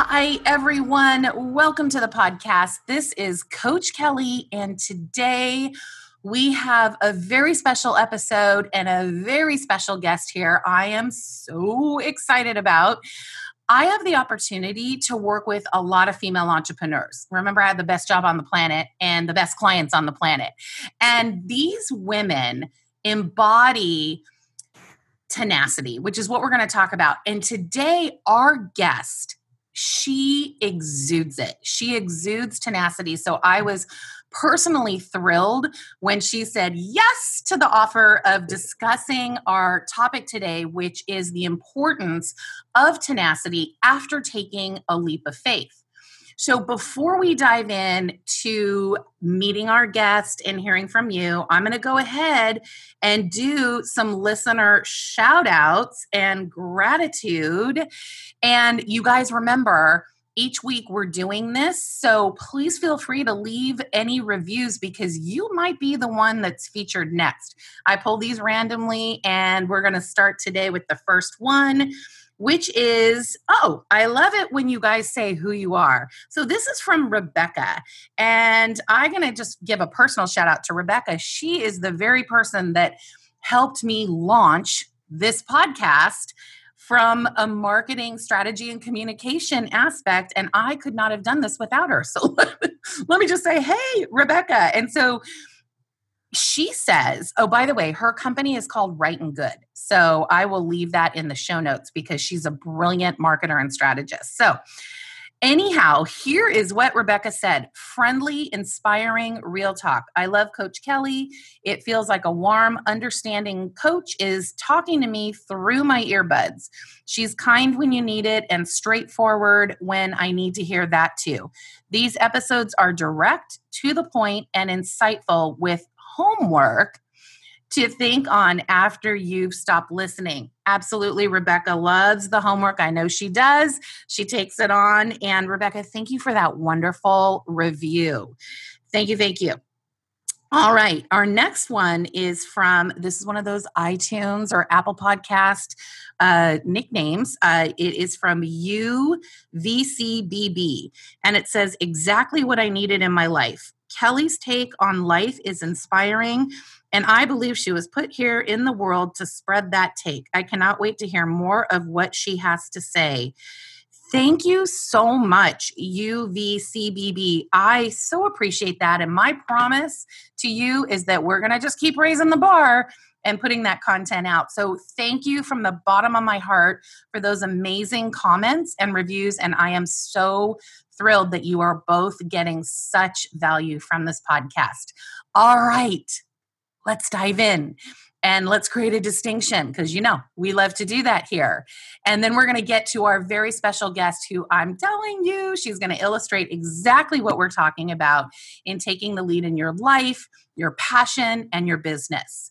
Hi, everyone. Welcome to the podcast. This is Coach Kelly, and today we have a very special episode and a very special guest here. I am so excited about. I have the opportunity to work with a lot of female entrepreneurs. Remember, I had the best job on the planet and the best clients on the planet. And these women embody tenacity, which is what we're going to talk about. And today, our guest she exudes it. She exudes tenacity. So I was personally thrilled when she said yes to the offer of discussing our topic today, which is the importance of tenacity after taking a leap of faith. So before we dive in to meeting our guest and hearing from you, I'm going to go ahead and do some listener shout outs and gratitude. And you guys remember, each week we're doing this. So please feel free to leave any reviews because you might be the one that's featured next. I pull these randomly and we're going to start today with the first one which is, oh, I love it when you guys say who you are. So this is from Rebecca. And I'm going to just give a personal shout out to Rebecca. She is the very person that helped me launch this podcast from a marketing strategy and communication aspect. And I could not have done this without her. So let me just say, hey, Rebecca. And so she says, oh, by the way, her company is called Right and Good. So I will leave that in the show notes because she's a brilliant marketer and strategist. So, anyhow, here is what Rebecca said friendly, inspiring, real talk. I love Coach Kelly. It feels like a warm, understanding coach is talking to me through my earbuds. She's kind when you need it and straightforward when I need to hear that too. These episodes are direct, to the point, and insightful with homework to think on after you've stopped listening. Absolutely. Rebecca loves the homework. I know she does. She takes it on. And Rebecca, thank you for that wonderful review. Thank you. Thank you. All right. Our next one is from this is one of those iTunes or Apple Podcast uh, nicknames. Uh, it is from UVCBB, and it says exactly what I needed in my life. Kelly's take on life is inspiring, and I believe she was put here in the world to spread that take. I cannot wait to hear more of what she has to say. Thank you so much, UVCBB. I so appreciate that. And my promise to you is that we're going to just keep raising the bar and putting that content out. So thank you from the bottom of my heart for those amazing comments and reviews. And I am so thrilled that you are both getting such value from this podcast. All right, let's dive in and let's create a distinction because you know we love to do that here. And then we're going to get to our very special guest who I'm telling you she's going to illustrate exactly what we're talking about in taking the lead in your life, your passion, and your business.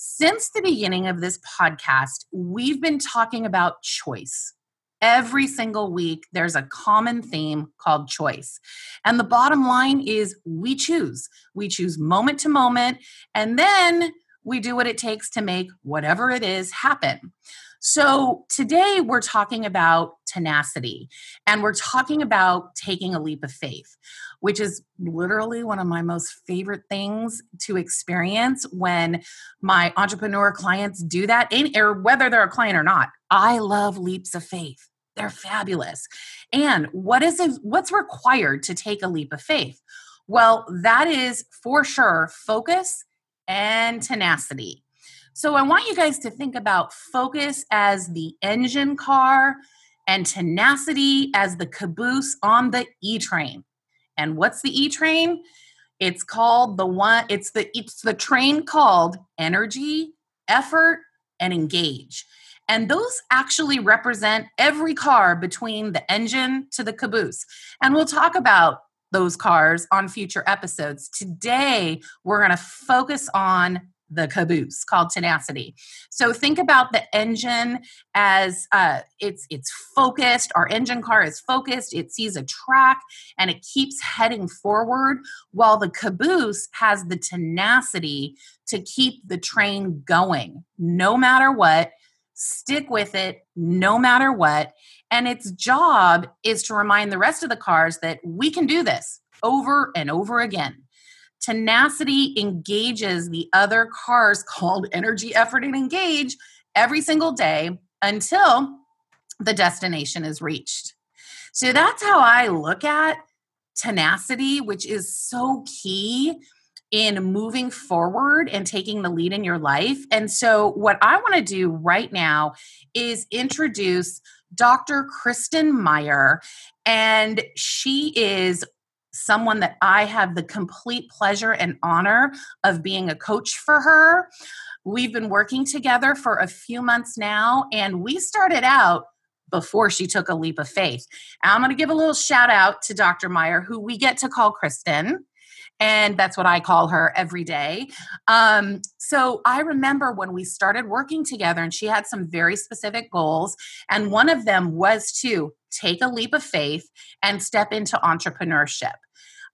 Since the beginning of this podcast, we've been talking about choice. Every single week there's a common theme called choice. And the bottom line is we choose. We choose moment to moment and then we do what it takes to make whatever it is happen. So today we're talking about tenacity and we're talking about taking a leap of faith which is literally one of my most favorite things to experience when my entrepreneur clients do that, in, or whether they're a client or not. I love leaps of faith. They're fabulous. And what is it, what's required to take a leap of faith? Well, that is for sure focus and tenacity. So I want you guys to think about focus as the engine car and tenacity as the caboose on the E train. And what's the E train? It's called the one it's the it's the train called energy, effort and engage. And those actually represent every car between the engine to the caboose. And we'll talk about those cars on future episodes. Today, we're going to focus on the caboose called tenacity so think about the engine as uh, it's it's focused our engine car is focused it sees a track and it keeps heading forward while the caboose has the tenacity to keep the train going no matter what stick with it no matter what and its job is to remind the rest of the cars that we can do this over and over again. Tenacity engages the other cars called energy, effort, and engage every single day until the destination is reached. So that's how I look at tenacity, which is so key in moving forward and taking the lead in your life. And so, what I want to do right now is introduce Dr. Kristen Meyer, and she is someone that I have the complete pleasure and honor of being a coach for her. We've been working together for a few months now, and we started out before she took a leap of faith. I'm going to give a little shout out to Dr. Meyer, who we get to call Kristen and that's what I call her every day. Um, so I remember when we started working together, and she had some very specific goals, and one of them was to take a leap of faith and step into entrepreneurship.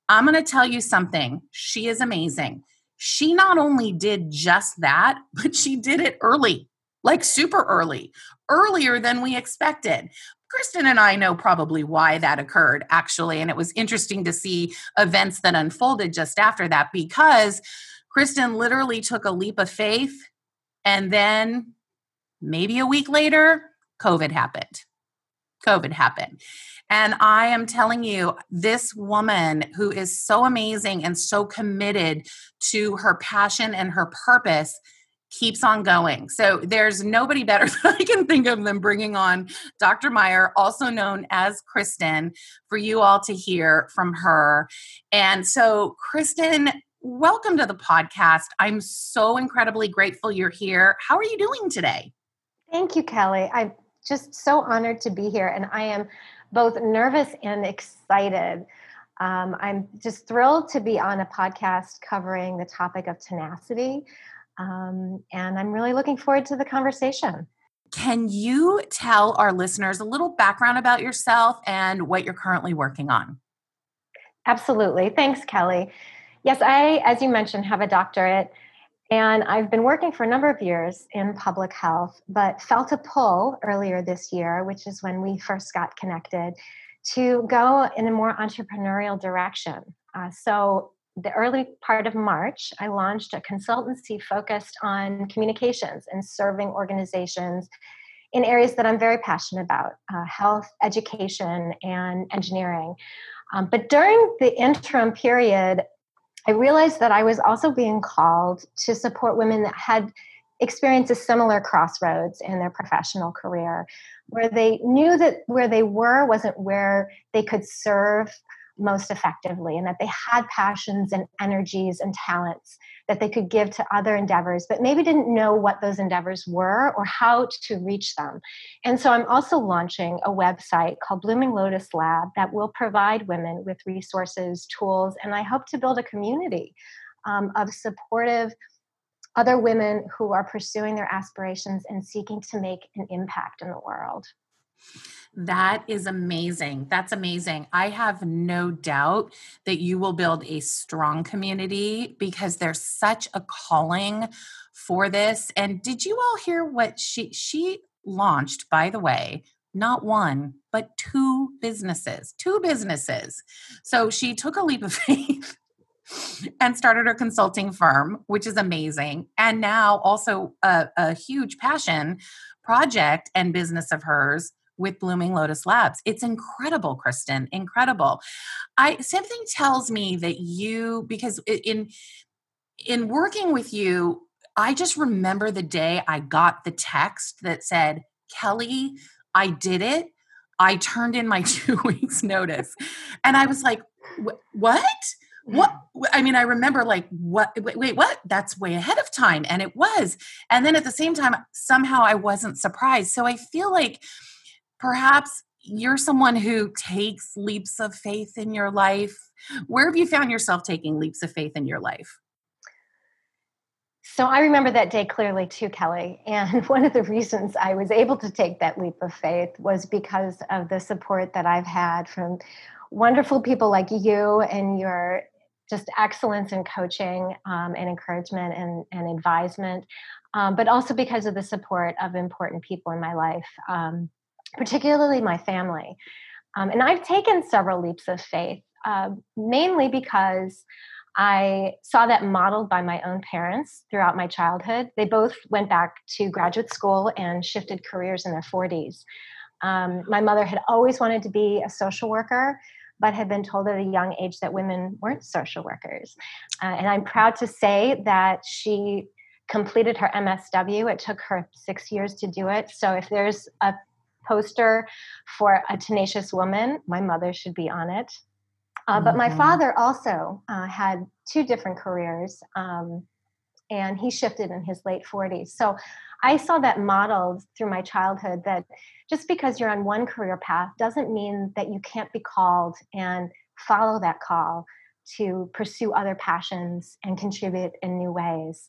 I'm going to tell you something. She is amazing. She not only did just that, but she did it early, like super early, earlier than we expected. Kristen and I know probably why that occurred, actually. And it was interesting to see events that unfolded just after that because Kristen literally took a leap of faith. And then maybe a week later, COVID happened. COVID happened. And I am telling you, this woman who is so amazing and so committed to her passion and her purpose keeps on going. So there's nobody better that I can think of than bringing on Dr. Meyer, also known as Kristen, for you all to hear from her. And so, Kristen, welcome to the podcast. I'm so incredibly grateful you're here. How are you doing today? Thank you, Kelly. I'm just so honored to be here, and I am both nervous and excited. Um, I'm just thrilled to be on a podcast covering the topic of tenacity. Um, and I'm really looking forward to the conversation. Can you tell our listeners a little background about yourself and what you're currently working on? Absolutely. Thanks, Kelly. Yes, I, as you mentioned, have a doctorate and I've been working for a number of years in public health, but felt a pull earlier this year, which is when we first got connected, to go in a more entrepreneurial direction. Uh, so the early part of March, I launched a consultancy focused on communications and serving organizations in areas that I'm very passionate about uh, health, education, and engineering. Um, but during the interim period, I realized that I was also being called to support women that had experienced a similar crossroads in their professional career, where they knew that where they were wasn't where they could serve most effectively and that they had passions and energies and talents that they could give to other endeavors but maybe didn't know what those endeavors were or how to reach them. And so i'm also launching a website called blooming lotus lab that will provide women with resources tools and i hope to build a community um, of supportive other women who are pursuing their aspirations and seeking to make an impact in the world that is amazing. That's amazing. I have no doubt that you will build a strong community because there's such a calling for this. And did you all hear what she she launched by the way? Not one, but two businesses. Two businesses. So she took a leap of faith and started her consulting firm, which is amazing. And now also a, a huge passion project and business of hers with Blooming Lotus Labs. It's incredible, Kristen, incredible. I something tells me that you because in in working with you I just remember the day I got the text that said, Kelly, I did it. I turned in my two weeks notice. And I was like, what? What? Mm. I mean, I remember like, what? Wait, wait, what? That's way ahead of time. And it was. And then at the same time, somehow I wasn't surprised. So I feel like perhaps you're someone who takes leaps of faith in your life. Where have you found yourself taking leaps of faith in your life? So I remember that day clearly too, Kelly. And one of the reasons I was able to take that leap of faith was because of the support that I've had from wonderful people like you and your just excellence in coaching um, and encouragement and, and advisement, um, but also because of the support of important people in my life, um, particularly my family. Um, and I've taken several leaps of faith, uh, mainly because I saw that modeled by my own parents throughout my childhood. They both went back to graduate school and shifted careers in their 40s. Um, my mother had always wanted to be a social worker, but had been told at a young age that women weren't social workers. Uh, and I'm proud to say that she completed her MSW. It took her six years to do it. So if there's a poster for a tenacious woman, my mother should be on it. Uh, but my mm-hmm. father also uh, had two different careers, um, and he shifted in his late 40s. So I saw that modeled through my childhood that just because you're on one career path doesn't mean that you can't be called and follow that call to pursue other passions and contribute in new ways.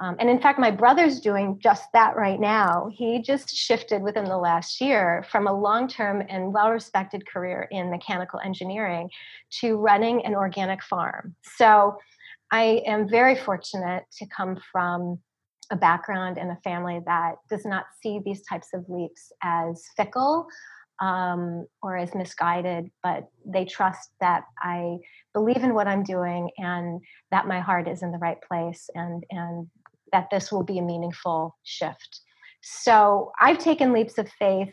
Um, and in fact, my brother's doing just that right now. He just shifted within the last year from a long term and well respected career in mechanical engineering to running an organic farm. So I am very fortunate to come from a background and a family that does not see these types of leaps as fickle um, or as misguided, but they trust that I believe in what I'm doing and that my heart is in the right place and and that this will be a meaningful shift. So I've taken leaps of faith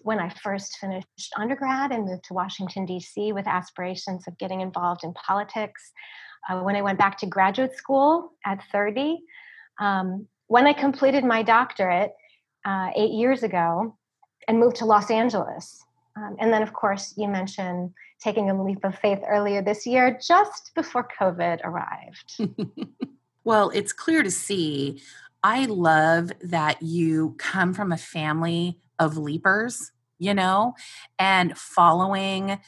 when I first finished undergrad and moved to Washington, D.C., with aspirations of getting involved in politics. Uh, when I went back to graduate school at 30, um, when I completed my doctorate uh, eight years ago and moved to Los Angeles. Um, and then, of course, you mentioned taking a leap of faith earlier this year, just before COVID arrived. Well, it's clear to see. I love that you come from a family of leapers, you know, and following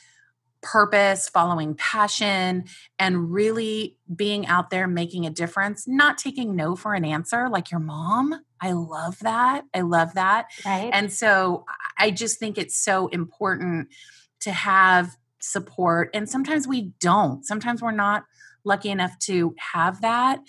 purpose, following passion, and really being out there making a difference, not taking no for an answer like your mom. I love that. I love that. Right. And so I just think it's so important to have support. And sometimes we don't. Sometimes we're not lucky enough to have that.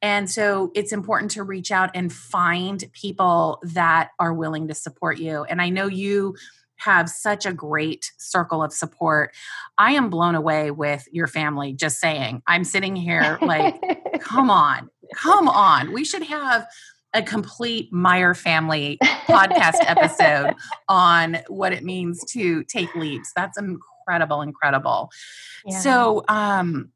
And so it's important to reach out and find people that are willing to support you. And I know you have such a great circle of support. I am blown away with your family, just saying. I'm sitting here like, come on, come on. We should have a complete Meyer family podcast episode on what it means to take leaps. That's incredible, incredible. Yeah. So, um,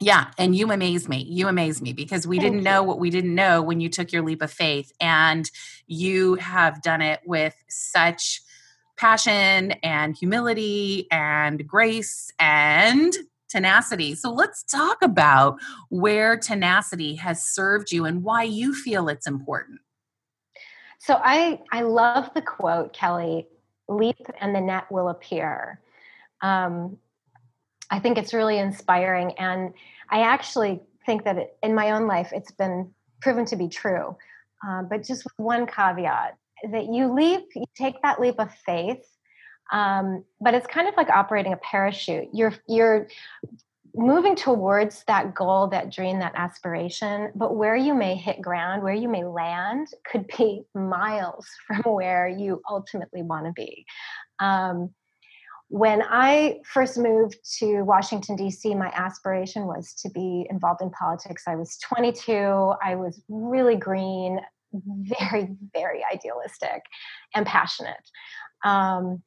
yeah, and you amaze me. You amaze me because we Thank didn't know what we didn't know when you took your leap of faith. And you have done it with such passion and humility and grace and tenacity. So let's talk about where tenacity has served you and why you feel it's important. So I I love the quote, Kelly, leap and the net will appear. Um, I think it's really inspiring. And I actually think that it, in my own life, it's been proven to be true. Uh, but just with one caveat that you leap, you take that leap of faith, um, but it's kind of like operating a parachute. You're you're moving towards that goal, that dream, that aspiration, but where you may hit ground, where you may land, could be miles from where you ultimately want to be. Um, when I first moved to Washington, D.C., my aspiration was to be involved in politics. I was 22, I was really green, very, very idealistic and passionate. Um,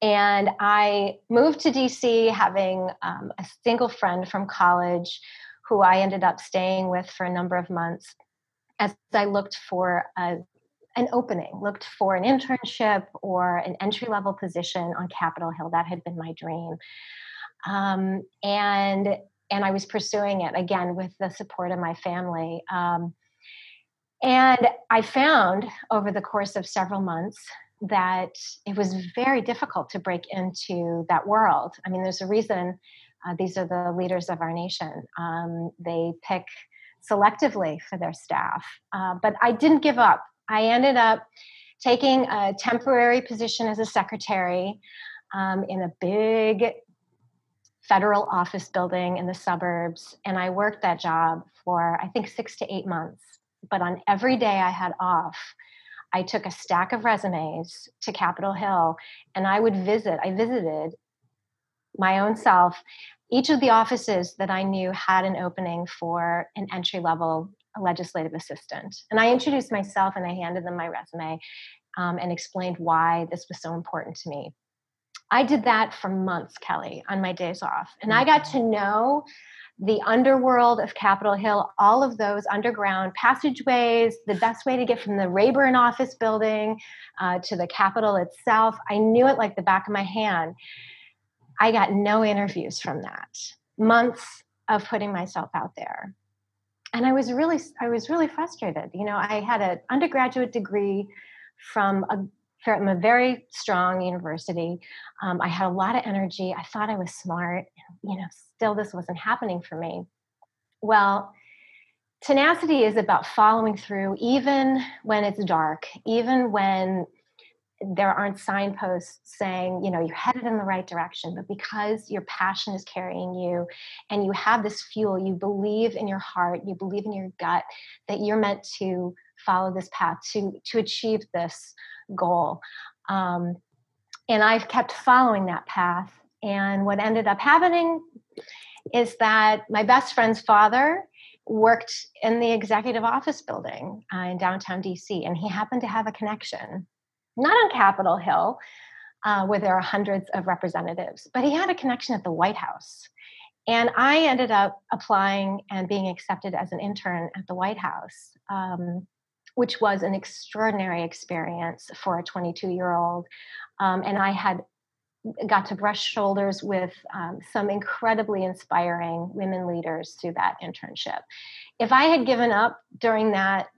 and I moved to DC having um, a single friend from college who I ended up staying with for a number of months. as I looked for a, an opening, looked for an internship or an entry level position on Capitol Hill. That had been my dream. Um, and and I was pursuing it again with the support of my family. Um, and I found over the course of several months that it was very difficult to break into that world. I mean, there's a reason uh, these are the leaders of our nation. Um, they pick selectively for their staff. Uh, but I didn't give up. I ended up taking a temporary position as a secretary um, in a big federal office building in the suburbs. And I worked that job for, I think, six to eight months. But on every day I had off, I took a stack of resumes to Capitol Hill and I would visit, I visited my own self. Each of the offices that I knew had an opening for an entry level legislative assistant. And I introduced myself and I handed them my resume um, and explained why this was so important to me. I did that for months, Kelly, on my days off. And I got to know the underworld of Capitol Hill, all of those underground passageways, the best way to get from the Rayburn office building uh, to the Capitol itself. I knew it like the back of my hand. I got no interviews from that. Months of putting myself out there. And I was really, I was really frustrated. You know, I had an undergraduate degree from a from a very strong university. Um, I had a lot of energy. I thought I was smart. You know, still this wasn't happening for me. Well, tenacity is about following through, even when it's dark, even when there aren't signposts saying you know you're headed in the right direction but because your passion is carrying you and you have this fuel you believe in your heart you believe in your gut that you're meant to follow this path to to achieve this goal. Um, and i've kept following that path. And what ended up happening is that my best friend's father worked in the executive office building uh, in downtown dc and he happened to have a connection not on Capitol Hill, uh, where there are hundreds of representatives, but he had a connection at the White House. And I ended up applying and being accepted as an intern at the White House, um, which was an extraordinary experience for a 22 year old. Um, and I had got to brush shoulders with um, some incredibly inspiring women leaders through that internship. If I had given up during that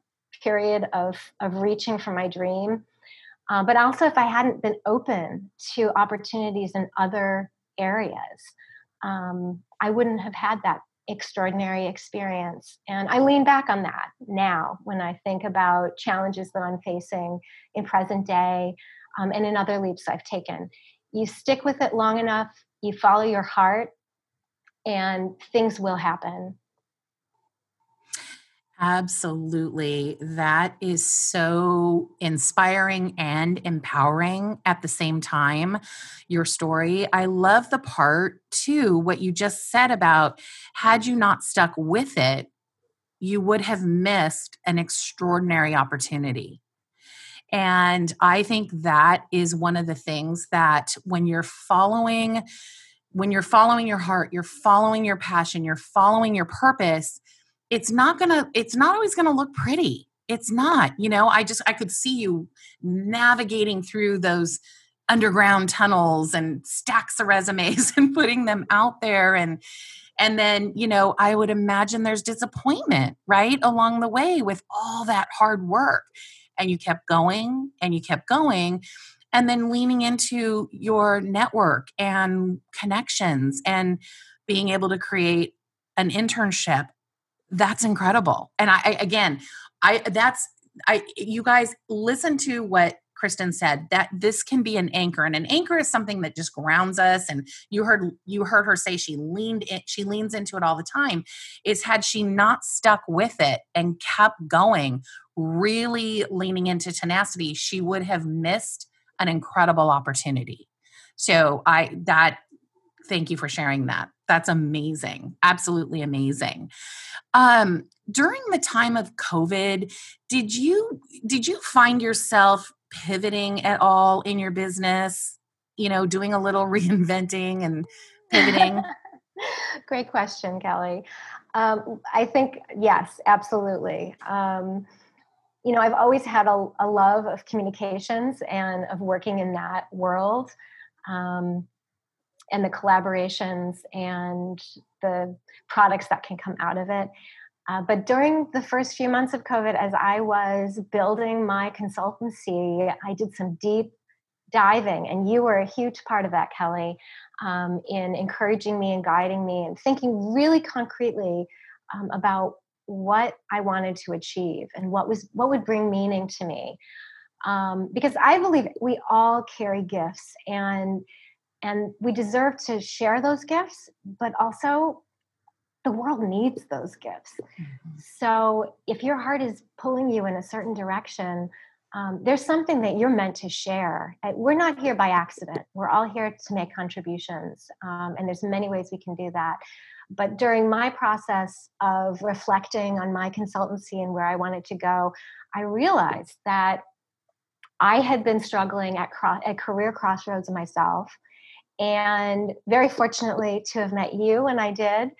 period of, of reaching for my dream, uh, but also, if I hadn't been open to opportunities in other areas, um, I wouldn't have had that extraordinary experience. And I lean back on that now when I think about challenges that I'm facing in present day um, and in other leaps I've taken. You stick with it long enough, you follow your heart, and things will happen. Absolutely. That is so inspiring and empowering at the same time. Your story. I love the part, too, what you just said about had you not stuck with it, you would have missed an extraordinary opportunity. And I think that is one of the things that when you're following, when you're following your heart, you're following your passion, you're following your purpose it's not gonna it's not always gonna look pretty. It's not you know i just i could see you navigating through those underground tunnels and stacks of resumes and putting them out there and and then you know i would imagine there's disappointment right along the way with all that hard work. And you kept going and you kept going and then leaning into your network and connections and being able to create an internship that's incredible. And I, again i that's i you guys listen to what kristen said that this can be an anchor and an anchor is something that just grounds us and you heard you heard her say she leaned in she leans into it all the time is had she not stuck with it and kept going really leaning into tenacity she would have missed an incredible opportunity. So i that thank you for sharing that that's amazing absolutely amazing. Um during the time of covid did you did you find yourself pivoting at all in your business? You know doing a little reinventing and pivoting? Great question kelly. Um, I think, yes, absolutely. Um, you know, I've always had a, a, love of communications and of working in that world. Um, and the collaborations and the products that can come out of it. Uh, but during the first few months of COVID, as I was building my consultancy, I did some deep diving, and you were a huge part of that, Kelly, um, in encouraging me and guiding me and thinking really concretely um, about what I wanted to achieve and what was what would bring meaning to me. Um, because I believe we all carry gifts and and we deserve to share those gifts, but also the world needs those gifts. Mm-hmm. So if your heart is pulling you in a certain direction, um, there's something that you're meant to share. We're not here by accident. We're all here to make contributions, um, and there's many ways we can do that. But during my process of reflecting on my consultancy and where I wanted to go, I realized that I had been struggling at, at career crossroads myself, and very fortunately to have met you, and I did.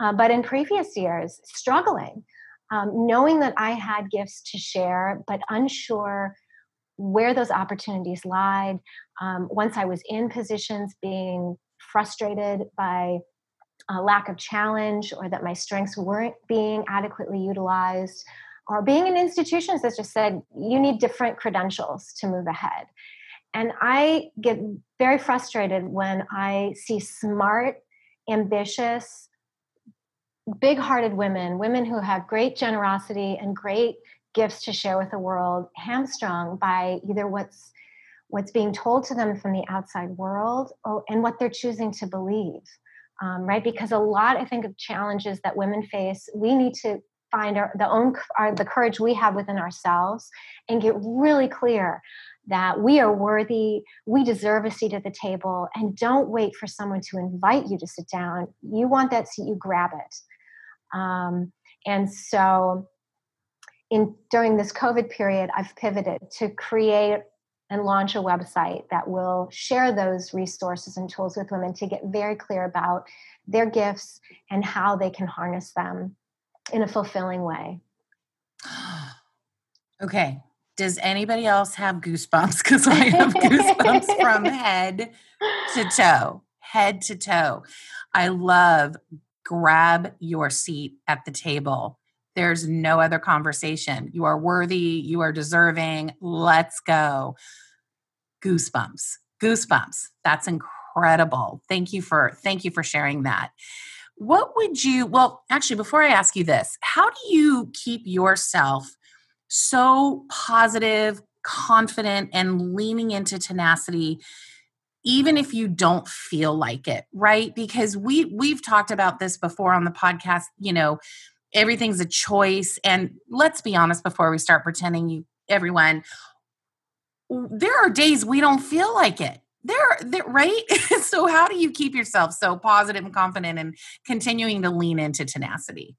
Uh, but in previous years, struggling um, knowing that I had gifts to share, but unsure where those opportunities lied. Um, once I was in positions, being frustrated by a lack of challenge or that my strengths weren't being adequately utilized, or being in institutions that just said, you need different credentials to move ahead. And I get very frustrated when I see smart, ambitious, big hearted women, women who have great generosity and great gifts to share with the world, hamstrung by either what's what's being told to them from the outside world or, and what they're choosing to believe. Um, right? Because a lot, I think, of challenges that women face, we need to find our the own our, the courage we have within ourselves and get really clear that we are worthy, we deserve a seat at the table, and don't wait for someone to invite you to sit down. You want that seat, you grab it. Um, and so, in during this COVID period, I've pivoted to create and launch a website that will share those resources and tools with women to get very clear about their gifts and how they can harness them in a fulfilling way. Okay. Does anybody else have goosebumps? Because I have goosebumps from head to toe. Head to toe. I love grab your seat at the table. There's no other conversation. You are worthy, you are deserving. Let's go. Goosebumps. Goosebumps. That's incredible. Thank you for thank you for sharing that. What would you well, actually before I ask you this, how do you keep yourself so positive, confident and leaning into tenacity even if you don't feel like it right? Because we we've talked about this before on the podcast you know everything's a choice. And let's be honest before we start pretending you everyone there are days we don't feel like it. There, there right? So how do you keep yourself so positive and confident and continuing to lean into tenacity?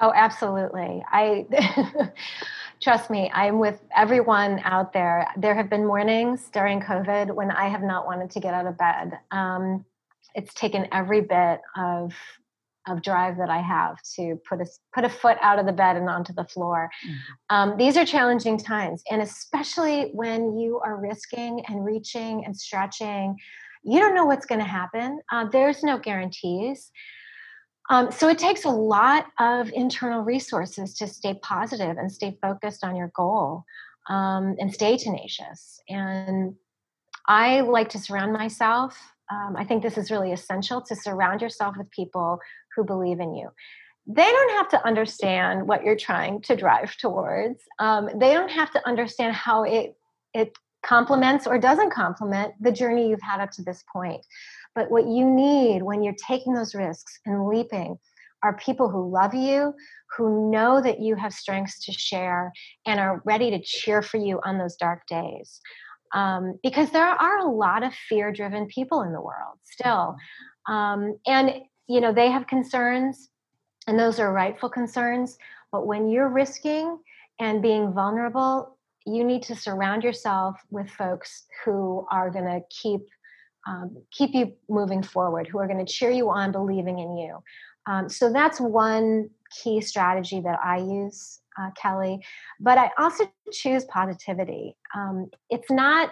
Oh absolutely. I trust me, I'm with everyone out there. There have been mornings during COVID when I have not wanted to get out of bed. Um, it's taken every bit of of drive that I have to put a put a foot out of the bed and onto the floor. Mm-hmm. Um, these are challenging times, and especially when you are risking and reaching and stretching, you don't know what's going to happen. Uh, there's no guarantees. Um, so it takes a lot of internal resources to stay positive and stay focused on your goal um, and stay tenacious. And I like to surround myself. Um, I think this is really essential to surround yourself with people who believe in you. They don't have to understand what you're trying to drive towards. Um, they don't have to understand how it it complements or doesn't complement the journey you've had up to this point. But what you need when you're taking those risks and leaping are people who love you, who know that you have strengths to share, and are ready to cheer for you on those dark days. Um, because there are a lot of fear driven people in the world still. Um, and, you know, they have concerns, and those are rightful concerns. But when you're risking and being vulnerable, you need to surround yourself with folks who are going to keep um, keep you moving forward, who are going to cheer you on, believing in you. Um, so that's one key strategy that I use, uh, Kelly. But I also choose positivity. Um, it's not,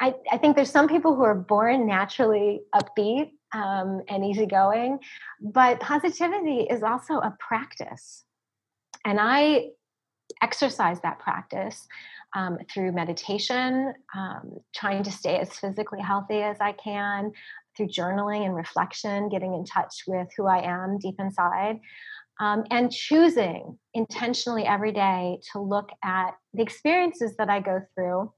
I, I, think there's some people who are born naturally upbeat um, and easygoing, but positivity is also a practice. And I exercise that practice um, through meditation, um, trying to stay as physically healthy as I can, through journaling and reflection, getting in touch with who I am deep inside, um, and choosing intentionally every day to look at the experiences that I go through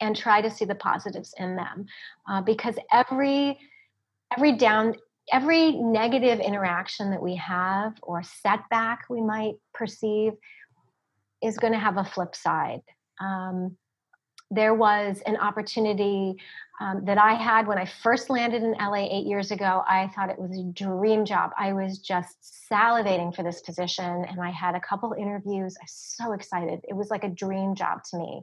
and try to see the positives in them. Uh, because every every down every negative interaction that we have or setback we might perceive is going to have a flip side. Um, there was an opportunity um, that I had when I first landed in LA eight years ago. I thought it was a dream job. I was just salivating for this position, and I had a couple interviews. I was so excited. It was like a dream job to me,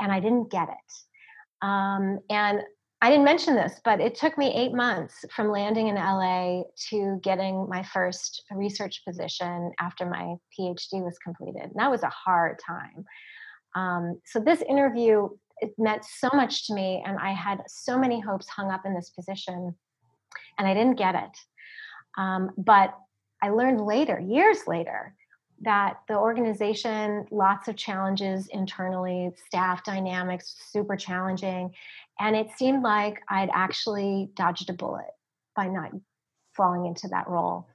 and I didn't get it. Um, and I didn't mention this, but it took me eight months from landing in LA to getting my first research position after my PhD was completed. And that was a hard time. Um, so this interview it meant so much to me, and I had so many hopes hung up in this position, and I didn't get it. Um, but I learned later, years later, that the organization lots of challenges internally staff dynamics super challenging and it seemed like i'd actually dodged a bullet by not falling into that role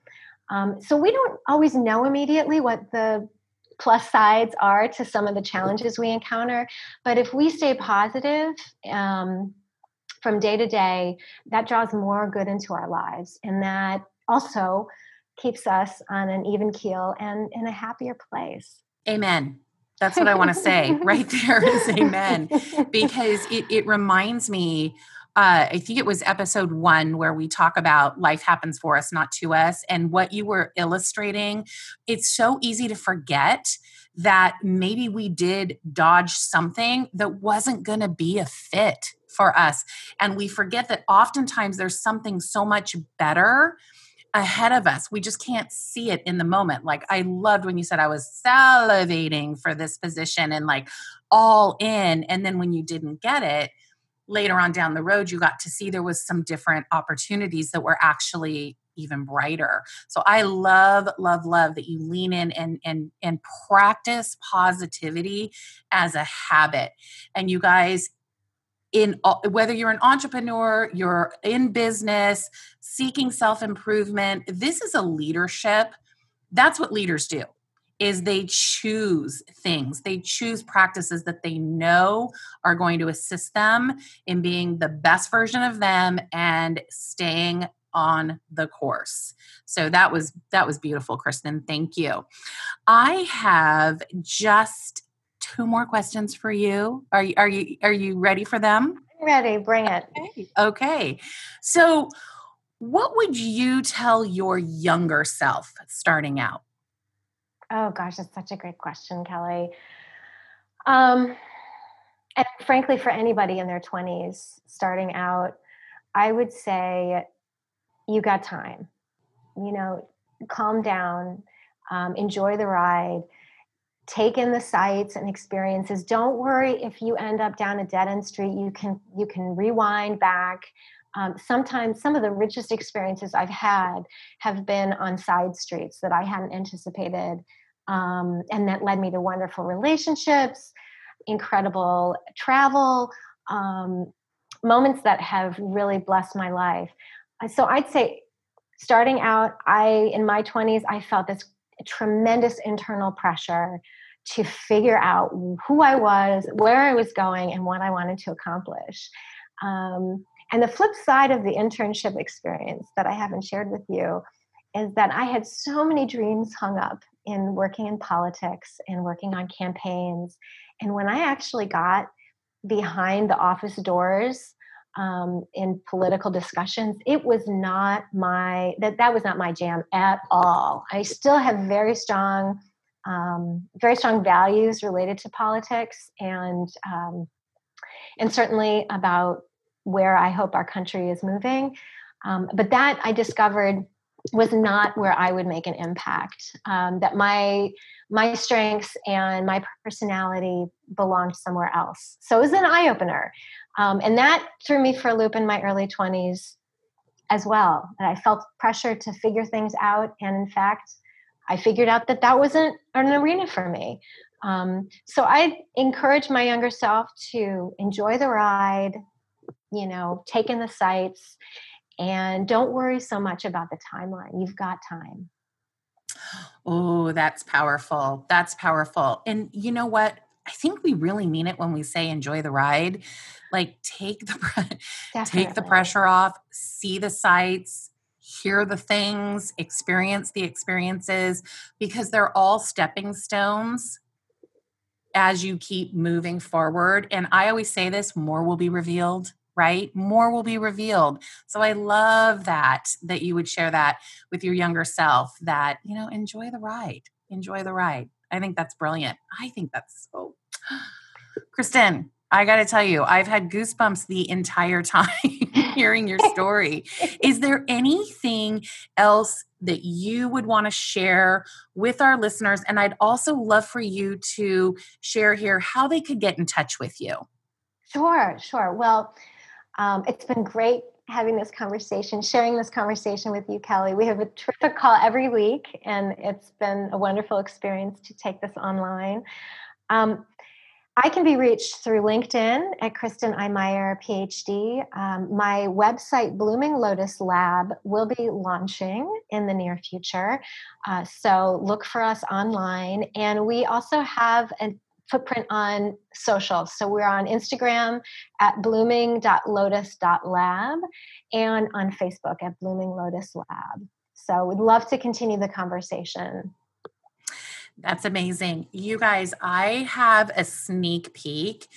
um, so we don't always know immediately what the plus sides are to some of the challenges we encounter. But if we stay positive um, from day to day, that draws more good into our lives. And that also keeps us on an even keel and in a happier place. Amen. That's what I want to say right there is amen. Because it, it reminds me uh, I think it was episode one where we talk about life happens for us, not to us. And what you were illustrating, it's so easy to forget that maybe we did dodge something that wasn't going to be a fit for us. And we forget that oftentimes there's something so much better ahead of us. We just can't see it in the moment. Like I loved when you said I was salivating for this position and like all in. And then when you didn't get it, later on down the road you got to see there was some different opportunities that were actually even brighter so i love love love that you lean in and and and practice positivity as a habit and you guys in uh, whether you're an entrepreneur you're in business seeking self improvement this is a leadership. That's what leaders do is they choose things. They choose practices that they know are going to assist them in being the best version of them and staying on the course. So that was that was beautiful kristen. Thank you. I have just two more questions for you. Are you are you are you ready for them? I'm ready. Bring it. Okay. okay. So what would you tell your younger self starting out? Oh gosh, that's such a great question, Kelly. Um, and frankly, for anybody in their 20s starting out, I would say you got time. You know, calm down, um, enjoy the ride, take in the sights and experiences. Don't worry if you end up down a dead end street. You can you can rewind back. Um, sometimes some of the richest experiences I've had have been on side streets that I hadn't anticipated um, and that led me to wonderful relationships, incredible travel, um, moments that have really blessed my life. So I'd say, starting out, I in my 20s, I felt this tremendous internal pressure to figure out who I was, where I was going, and what I wanted to accomplish. Um, and the flip side of the internship experience that I haven't shared with you is that I had so many dreams hung up in working in politics and working on campaigns. And when I actually got behind the office doors um, in political discussions, it was not my that that was not my jam at all. I still have very strong, um, very strong values related to politics, and um, and certainly about where I hope our country is moving. Um, but that I discovered was not where I would make an impact. Um, that my my strengths and my personality belonged somewhere else. So it was an eye opener, um, and that threw me for a loop in my early twenties as well. And I felt pressure to figure things out, and in fact, I figured out that that wasn't an arena for me. Um, so I encourage my younger self to enjoy the ride, you know, take in the sights, and don't worry so much about the timeline. You've got time. Oh, that's powerful. That's powerful. And you know what? I think we really mean it when we say enjoy the ride. Like take the take the pressure off, see the sights, hear the things, experience the experiences because they're all stepping stones as you keep moving forward. And I always say this, more will be revealed right more will be revealed so i love that that you would share that with your younger self that you know enjoy the ride enjoy the ride i think that's brilliant. I think that's so kristen i got to tell you i've had goosebumps the entire time hearing your story. Is there anything else that you would want to share with our listeners? And i'd also love for you to share here how they could get in touch with you. Sure, sure. Well, um, it's been great having this conversation, sharing this conversation with you, Kelly. We have a terrific call every week, and it's been a wonderful experience to take this online. Um, I can be reached through LinkedIn at Kristen I. Meyer, PhD. Um, my website, Blooming Lotus Lab, will be launching in the near future. Uh, so look for us online. And we also have an footprint on social. So we're on Instagram at blooming.lotus.lab and on Facebook at Blooming Lotus Lab. So we'd love to continue the conversation. That's amazing. You guys, I have a sneak peek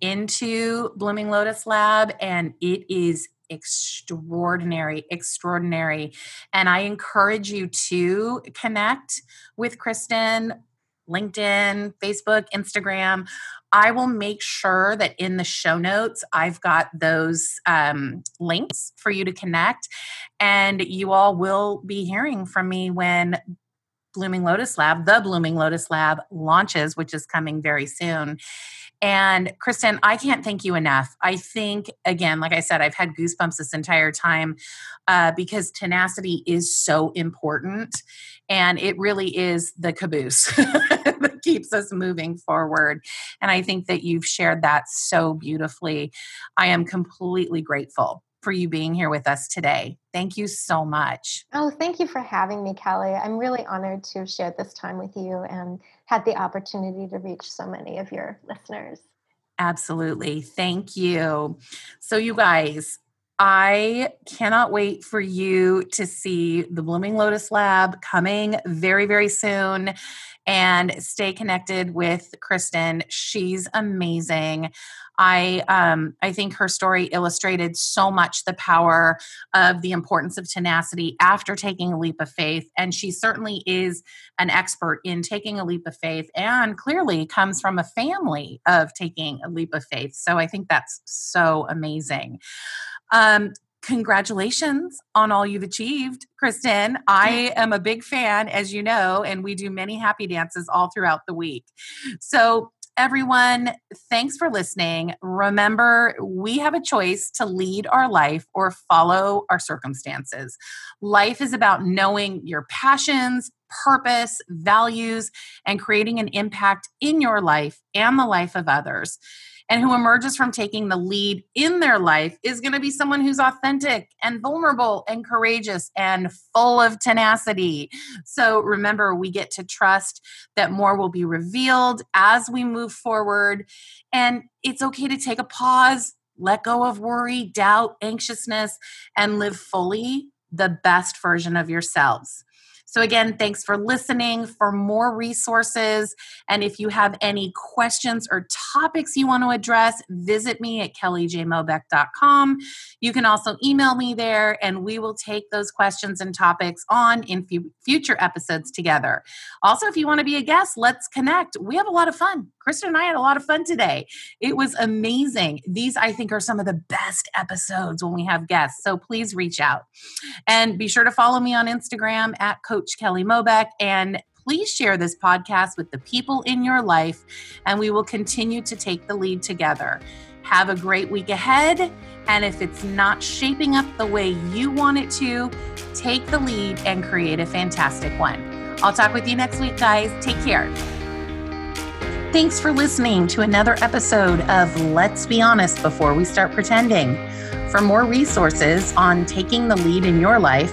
into Blooming Lotus Lab, and it is extraordinary, extraordinary. And I encourage you to connect with Kristen LinkedIn, Facebook, Instagram. I will make sure that in the show notes, I've got those um, links for you to connect. And you all will be hearing from me when Blooming Lotus Lab, the Blooming Lotus Lab launches, which is coming very soon. And Kristen, I can't thank you enough. I think, again, like I said, I've had goosebumps this entire time uh, because tenacity is so important. And it really is the caboose that keeps us moving forward. And I think that you've shared that so beautifully. I am completely grateful for you being here with us today. Thank you so much. Oh, thank you for having me, Kelly. I'm really honored to share this time with you and had the opportunity to reach so many of your listeners. Absolutely. Thank you. So, you guys, I cannot wait for you to see the Blooming Lotus Lab coming very, very soon and stay connected with Kristen. She's amazing. I um, I think her story illustrated so much the power of the importance of tenacity after taking a leap of faith, and she certainly is an expert in taking a leap of faith, and clearly comes from a family of taking a leap of faith. So I think that's so amazing. Um, congratulations on all you've achieved, Kristen. I am a big fan, as you know, and we do many happy dances all throughout the week. So, everyone, thanks for listening. Remember, we have a choice to lead our life or follow our circumstances. Life is about knowing your passions, purpose, values, and creating an impact in your life and the life of others and who emerges from taking the lead in their life is going to be someone who's authentic and vulnerable and courageous and full of tenacity. So remember, we get to trust that more will be revealed as we move forward. And it's okay to take a pause, let go of worry, doubt, anxiousness, and live fully the best version of yourselves. So, again, thanks for listening. For more resources, and if you have any questions or topics you want to address, visit me at kellyjmobeck.com. You can also email me there, and we will take those questions and topics on in f- future episodes together. Also, if you want to be a guest, let's connect. We have a lot of fun. Kristen and I had a lot of fun today. It was amazing. These, I think, are some of the best episodes when we have guests. So please reach out. And be sure to follow me on Instagram at Coach Kelly Mobeck. And please share this podcast with the people in your life, and we will continue to take the lead together. Have a great week ahead. And if it's not shaping up the way you want it to, take the lead and create a fantastic one. I'll talk with you next week, guys. Take care. Thanks for listening to another episode of Let's Be Honest Before We Start Pretending. For more resources on taking the lead in your life,